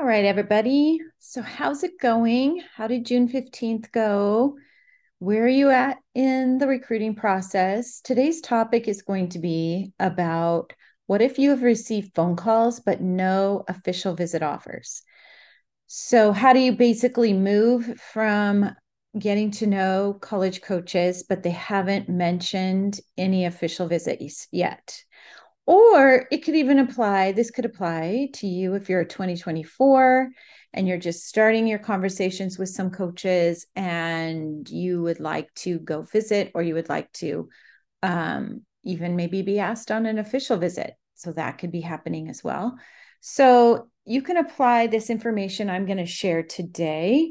All right, everybody. So, how's it going? How did June 15th go? Where are you at in the recruiting process? Today's topic is going to be about what if you have received phone calls but no official visit offers? So, how do you basically move from getting to know college coaches, but they haven't mentioned any official visits yet? Or it could even apply, this could apply to you if you're 2024 and you're just starting your conversations with some coaches and you would like to go visit or you would like to um, even maybe be asked on an official visit. So that could be happening as well. So you can apply this information I'm going to share today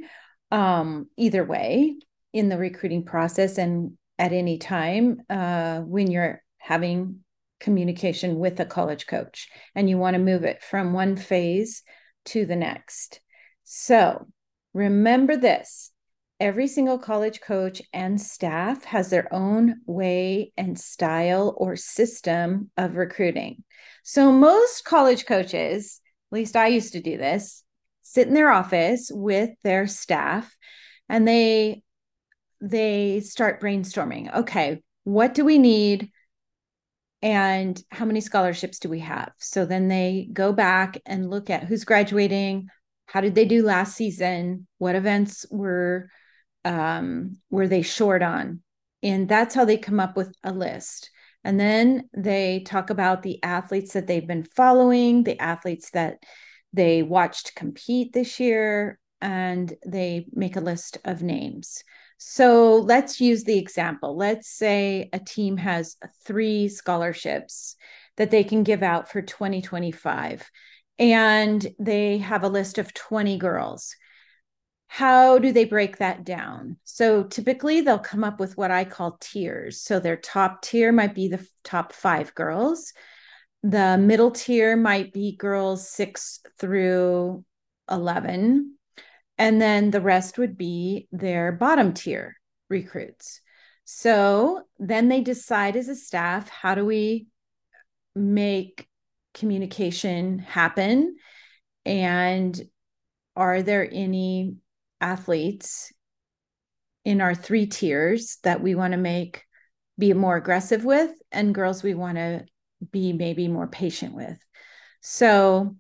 um, either way in the recruiting process and at any time uh, when you're having communication with a college coach and you want to move it from one phase to the next. So remember this every single college coach and staff has their own way and style or system of recruiting. So most college coaches, at least I used to do this, sit in their office with their staff and they they start brainstorming. Okay, what do we need? And how many scholarships do we have? So then they go back and look at who's graduating. How did they do last season? What events were um, were they short on? And that's how they come up with a list. And then they talk about the athletes that they've been following the athletes that they watched compete this year and they make a list of names so let's use the example. Let's say a team has three scholarships that they can give out for 2025, and they have a list of 20 girls. How do they break that down? So typically they'll come up with what I call tiers. So their top tier might be the top five girls. The middle tier might be girls six through 11 and then the rest would be their bottom tier recruits. So then they decide as a staff how do we make communication happen? And are there any athletes in our three tiers that we want to make be more aggressive with, and girls we want to be maybe more patient with? So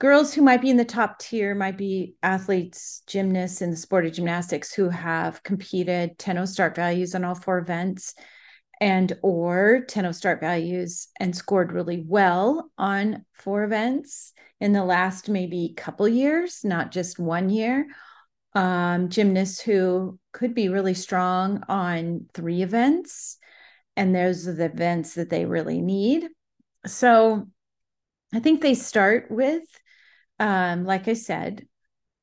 girls who might be in the top tier might be athletes, gymnasts in the sport of gymnastics who have competed 10 start values on all four events and or 10 start values and scored really well on four events in the last maybe couple years, not just one year. Um, gymnasts who could be really strong on three events, and those are the events that they really need. So I think they start with um, like I said,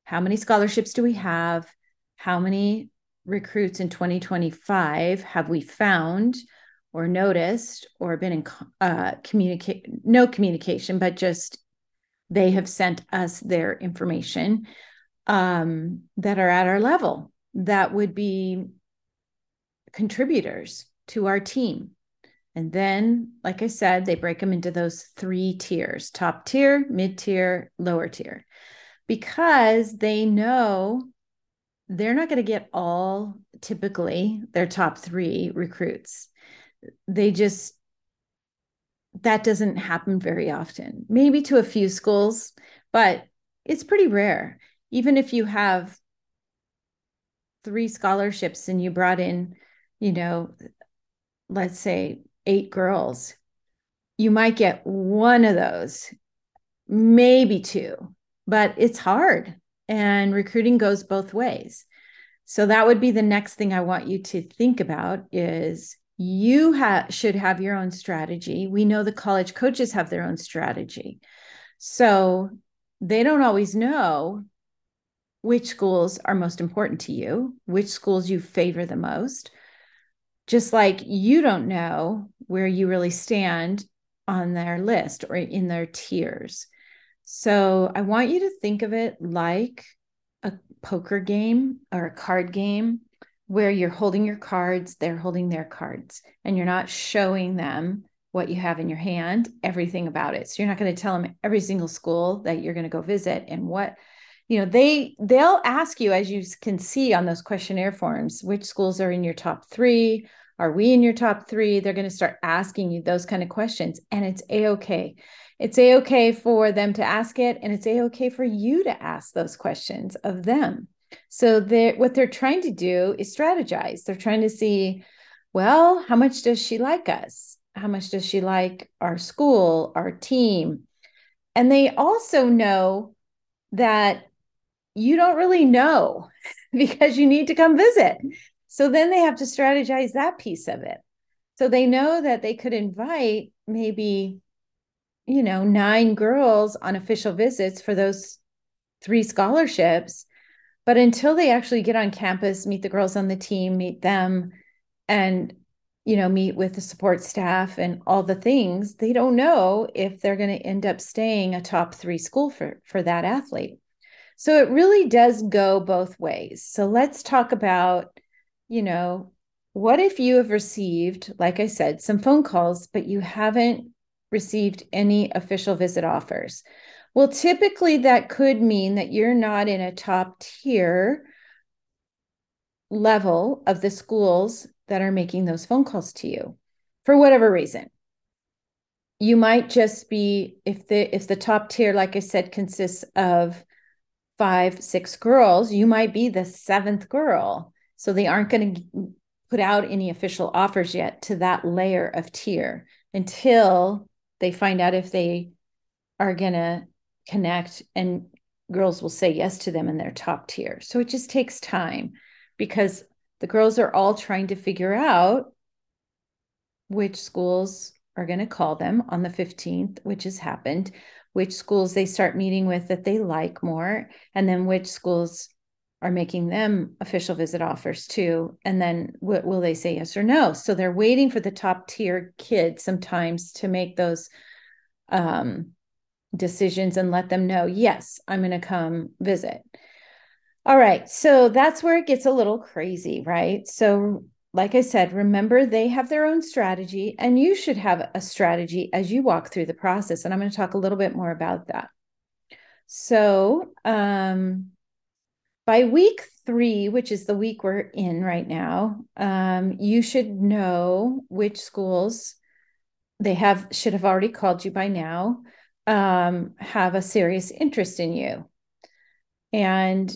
how many scholarships do we have? How many recruits in 2025 have we found or noticed or been in uh, communicate no communication, but just they have sent us their information um, that are at our level that would be contributors to our team. And then, like I said, they break them into those three tiers top tier, mid tier, lower tier, because they know they're not going to get all typically their top three recruits. They just, that doesn't happen very often, maybe to a few schools, but it's pretty rare. Even if you have three scholarships and you brought in, you know, let's say eight girls, you might get one of those, maybe two, but it's hard. And recruiting goes both ways. So that would be the next thing I want you to think about is you ha- should have your own strategy. We know the college coaches have their own strategy. So they don't always know which schools are most important to you, which schools you favor the most just like you don't know where you really stand on their list or in their tiers. So I want you to think of it like a poker game or a card game where you're holding your cards, they're holding their cards, and you're not showing them what you have in your hand, everything about it. So you're not going to tell them every single school that you're going to go visit and what you know they they'll ask you as you can see on those questionnaire forms which schools are in your top 3 are we in your top 3 they're going to start asking you those kind of questions and it's a-okay it's a-okay for them to ask it and it's a-okay for you to ask those questions of them. So they're, what they're trying to do is strategize. They're trying to see well how much does she like us? How much does she like our school our team? And they also know that you don't really know because you need to come visit so then they have to strategize that piece of it so they know that they could invite maybe you know, nine girls on official visits for those three scholarships. But until they actually get on campus, meet the girls on the team, meet them, and you know, meet with the support staff and all the things, they don't know if they're going to end up staying a top three school for, for that athlete. So it really does go both ways. So let's talk about, you know, what if you have received, like I said, some phone calls, but you haven't received any official visit offers. Well, typically that could mean that you're not in a top tier level of the schools that are making those phone calls to you for whatever reason. You might just be if the if the top tier like I said consists of 5 6 girls, you might be the seventh girl. So they aren't going to put out any official offers yet to that layer of tier until they find out if they are going to connect and girls will say yes to them in their top tier. So it just takes time because the girls are all trying to figure out which schools are going to call them on the 15th, which has happened, which schools they start meeting with that they like more, and then which schools are making them official visit offers too. And then w- will they say yes or no? So they're waiting for the top tier kids sometimes to make those um, decisions and let them know, yes, I'm going to come visit. All right. So that's where it gets a little crazy, right? So, like I said, remember they have their own strategy, and you should have a strategy as you walk through the process. And I'm going to talk a little bit more about that. So, um, by week three, which is the week we're in right now, um, you should know which schools they have should have already called you by now, um, have a serious interest in you. And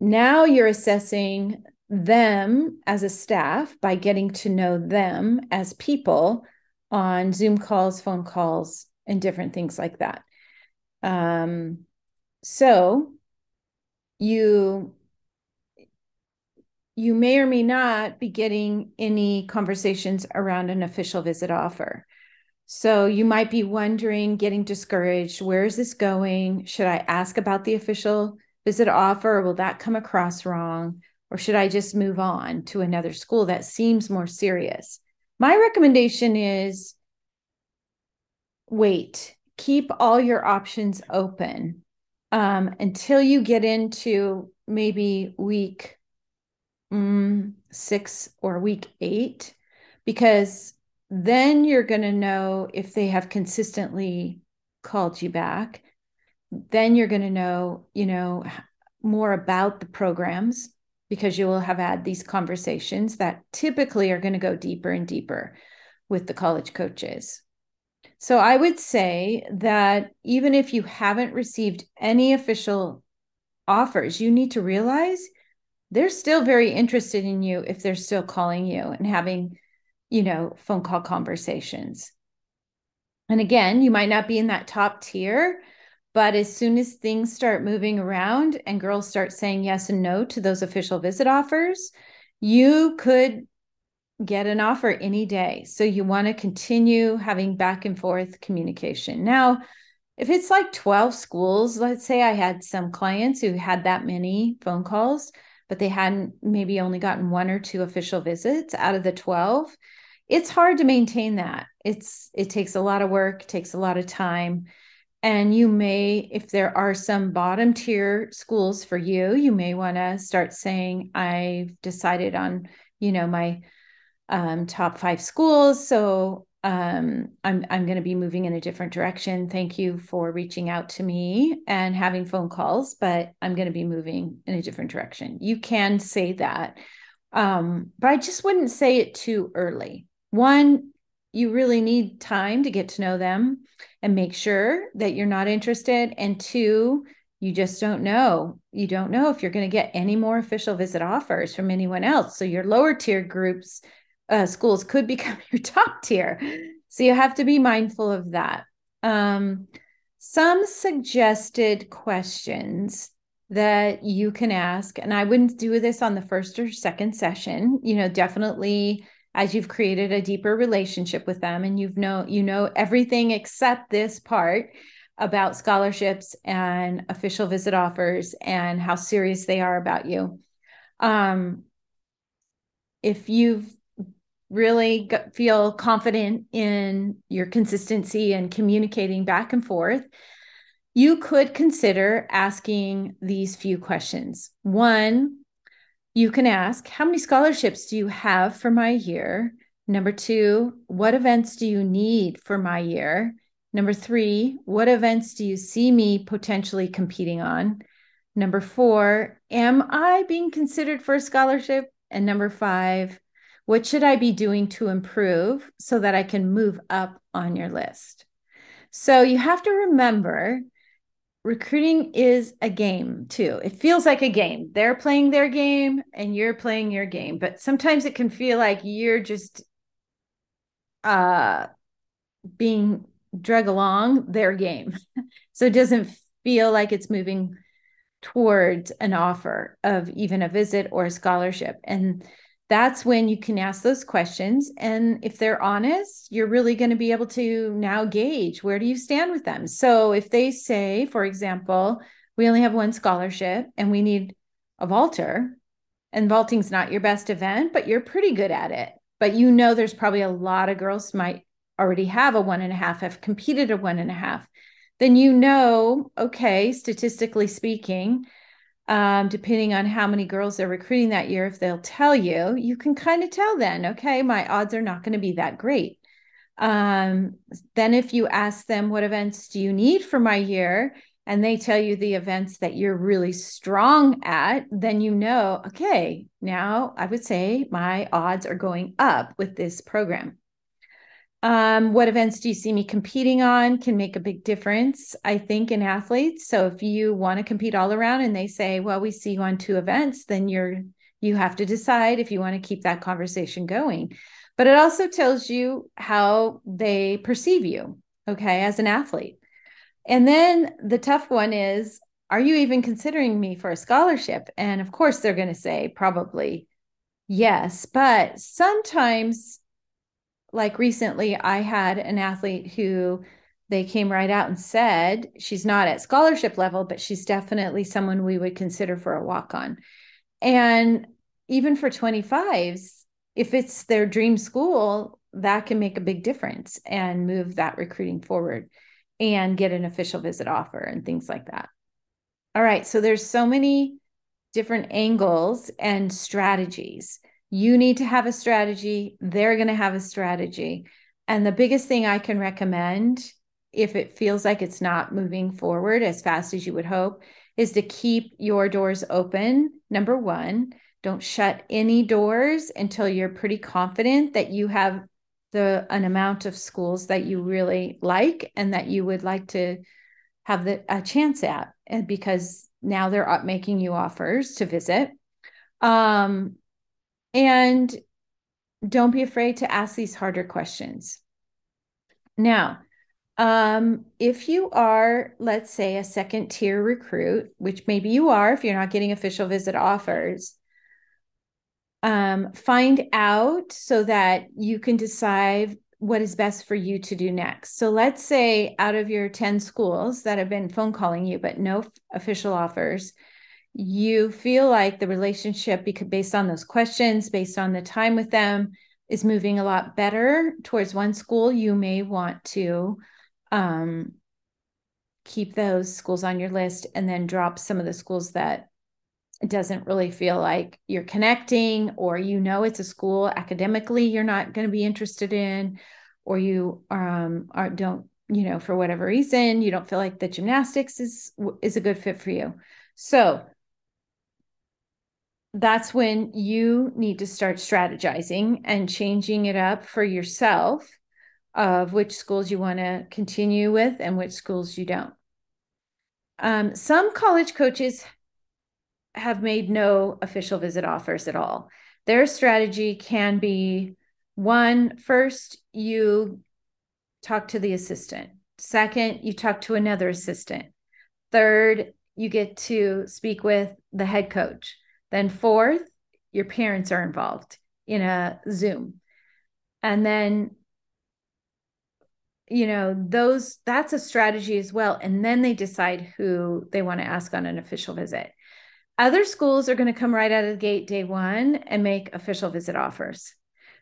now you're assessing them as a staff by getting to know them as people on Zoom calls, phone calls, and different things like that. Um, so you you may or may not be getting any conversations around an official visit offer. So you might be wondering, getting discouraged, where is this going? Should I ask about the official visit offer or will that come across wrong? Or should I just move on to another school that seems more serious? My recommendation is wait, keep all your options open um, until you get into maybe week mm, six or week eight, because then you're going to know if they have consistently called you back. Then you're going to know, you know, more about the programs because you will have had these conversations that typically are going to go deeper and deeper with the college coaches. So I would say that even if you haven't received any official offers, you need to realize they're still very interested in you if they're still calling you and having, you know, phone call conversations. And again, you might not be in that top tier, but as soon as things start moving around and girls start saying yes and no to those official visit offers, you could get an offer any day. So you want to continue having back and forth communication. Now, if it's like 12 schools, let's say I had some clients who had that many phone calls, but they hadn't maybe only gotten one or two official visits out of the 12, it's hard to maintain that. It's it takes a lot of work, takes a lot of time. And you may, if there are some bottom tier schools for you, you may want to start saying, I've decided on, you know, my um, top five schools. So um, I'm I'm going to be moving in a different direction. Thank you for reaching out to me and having phone calls, but I'm going to be moving in a different direction. You can say that, um, but I just wouldn't say it too early. One, you really need time to get to know them and make sure that you're not interested. And two, you just don't know. You don't know if you're going to get any more official visit offers from anyone else. So your lower tier groups uh, schools could become your top tier. So you have to be mindful of that. Um, some suggested questions that you can ask, and I wouldn't do this on the first or second session. You know, definitely as you've created a deeper relationship with them and you've know you know everything except this part about scholarships and official visit offers and how serious they are about you. Um, if you've really feel confident in your consistency and communicating back and forth, you could consider asking these few questions. One, you can ask, How many scholarships do you have for my year? Number two, what events do you need for my year? Number three, what events do you see me potentially competing on? Number four, am I being considered for a scholarship? And number five, what should I be doing to improve so that I can move up on your list? So you have to remember recruiting is a game too. It feels like a game. They're playing their game and you're playing your game, but sometimes it can feel like you're just uh being drug along their game. so it doesn't feel like it's moving towards an offer of even a visit or a scholarship. And that's when you can ask those questions. And if they're honest, you're really going to be able to now gauge where do you stand with them. So if they say, for example, we only have one scholarship and we need a vaulter, and vaulting's not your best event, but you're pretty good at it. But you know there's probably a lot of girls might already have a one and a half, have competed a one and a half. Then you know, okay, statistically speaking, um, depending on how many girls they're recruiting that year, if they'll tell you, you can kind of tell then, okay, my odds are not going to be that great. Um, then if you ask them, what events do you need for my year? And they tell you the events that you're really strong at, then you know, okay, now I would say my odds are going up with this program. Um, what events do you see me competing on can make a big difference, I think, in athletes. So if you want to compete all around and they say, well, we see you on two events, then you're you have to decide if you want to keep that conversation going. But it also tells you how they perceive you, okay, as an athlete. And then the tough one is, are you even considering me for a scholarship? And of course, they're going to say probably yes. But sometimes like recently I had an athlete who they came right out and said she's not at scholarship level, but she's definitely someone we would consider for a walk on. And even for 25s, if it's their dream school, that can make a big difference and move that recruiting forward and get an official visit offer and things like that. All right, so there's so many different angles and strategies you need to have a strategy. They're going to have a strategy. And the biggest thing I can recommend, if it feels like it's not moving forward as fast as you would hope, is to keep your doors open. Number one, don't shut any doors until you're pretty confident that you have the an amount of schools that you really like and that you would like to have the a chance at and because now they're making you offers to visit um and don't be afraid to ask these harder questions. Now, um, if you are, let's say, a second tier recruit, which maybe you are if you're not getting official visit offers, um, find out so that you can decide what is best for you to do next. So let's say out of your 10 schools that have been phone calling you, but no official offers, you feel like the relationship because based on those questions based on the time with them is moving a lot better towards one school you may want to um, keep those schools on your list and then drop some of the schools that it doesn't really feel like you're connecting or you know it's a school academically you're not going to be interested in or you um, are don't you know for whatever reason you don't feel like the gymnastics is is a good fit for you. So that's when you need to start strategizing and changing it up for yourself of which schools you want to continue with and which schools you don't um, some college coaches have made no official visit offers at all their strategy can be one first you talk to the assistant. Second, you talk to another assistant. Third, you get to speak with the head coach. Then, fourth, your parents are involved in a Zoom. And then, you know, those that's a strategy as well. And then they decide who they want to ask on an official visit. Other schools are going to come right out of the gate day one and make official visit offers.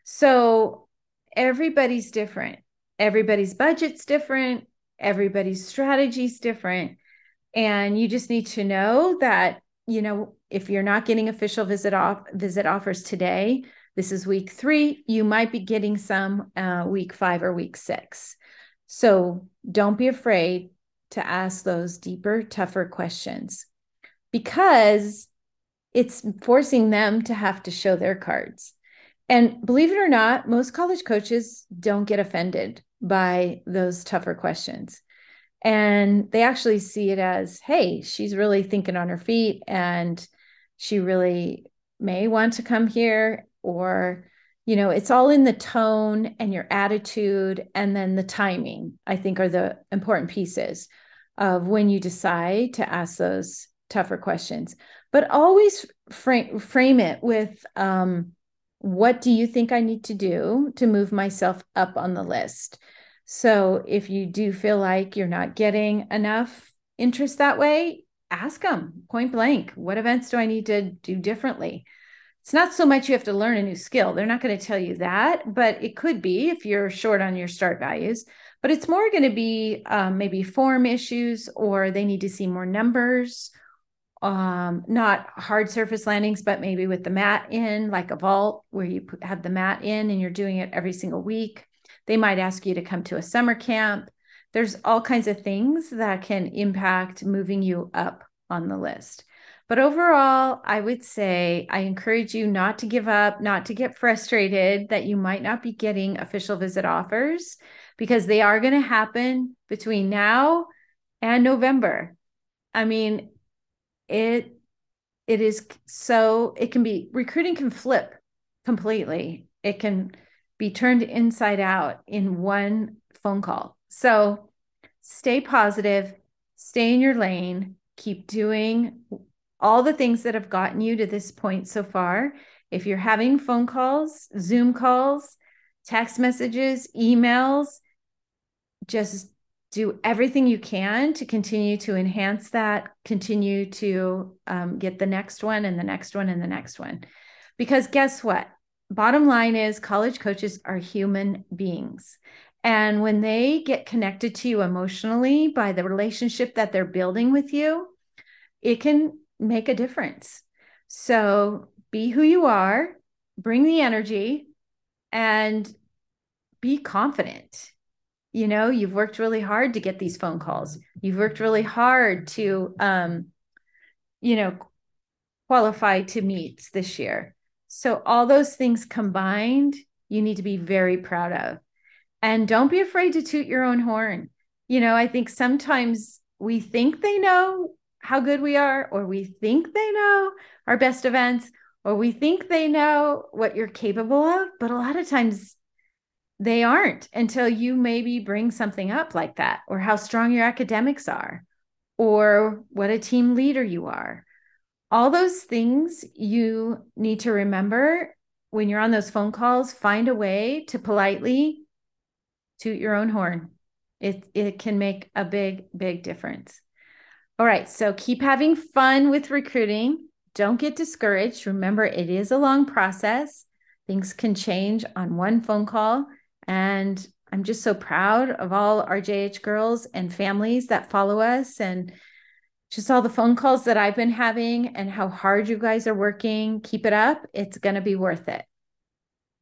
So everybody's different everybody's budget's different, everybody's strategy's different. And you just need to know that, you know, if you're not getting official visit off visit offers today, this is week three, you might be getting some uh, week five or week six. So don't be afraid to ask those deeper, tougher questions because it's forcing them to have to show their cards. And believe it or not, most college coaches don't get offended by those tougher questions. And they actually see it as, hey, she's really thinking on her feet and she really may want to come here. Or, you know, it's all in the tone and your attitude and then the timing, I think, are the important pieces of when you decide to ask those tougher questions. But always frame, frame it with, um, what do you think I need to do to move myself up on the list? So if you do feel like you're not getting enough interest that way, ask them point blank, what events do I need to do differently? It's not so much you have to learn a new skill. They're not going to tell you that, but it could be if you're short on your start values. But it's more going to be um, maybe form issues or they need to see more numbers um, not hard surface landings, but maybe with the mat in, like a vault where you have the mat in and you're doing it every single week. They might ask you to come to a summer camp. There's all kinds of things that can impact moving you up on the list. But overall, I would say I encourage you not to give up, not to get frustrated that you might not be getting official visit offers because they are going to happen between now and November. I mean, it it is so it can be recruiting can flip completely it can be turned inside out in one phone call so stay positive stay in your lane keep doing all the things that have gotten you to this point so far if you're having phone calls zoom calls text messages emails just do everything you can to continue to enhance that, continue to um, get the next one and the next one and the next one. Because guess what? Bottom line is college coaches are human beings. And when they get connected to you emotionally by the relationship that they're building with you, it can make a difference. So be who you are, bring the energy, and be confident you know you've worked really hard to get these phone calls you've worked really hard to um you know qualify to meets this year so all those things combined you need to be very proud of and don't be afraid to toot your own horn you know i think sometimes we think they know how good we are or we think they know our best events or we think they know what you're capable of but a lot of times they aren't until you maybe bring something up like that, or how strong your academics are, or what a team leader you are. All those things you need to remember when you're on those phone calls, find a way to politely toot your own horn. It, it can make a big, big difference. All right, so keep having fun with recruiting. Don't get discouraged. Remember, it is a long process. Things can change on one phone call. And I'm just so proud of all our JH girls and families that follow us and just all the phone calls that I've been having and how hard you guys are working. Keep it up. It's going to be worth it.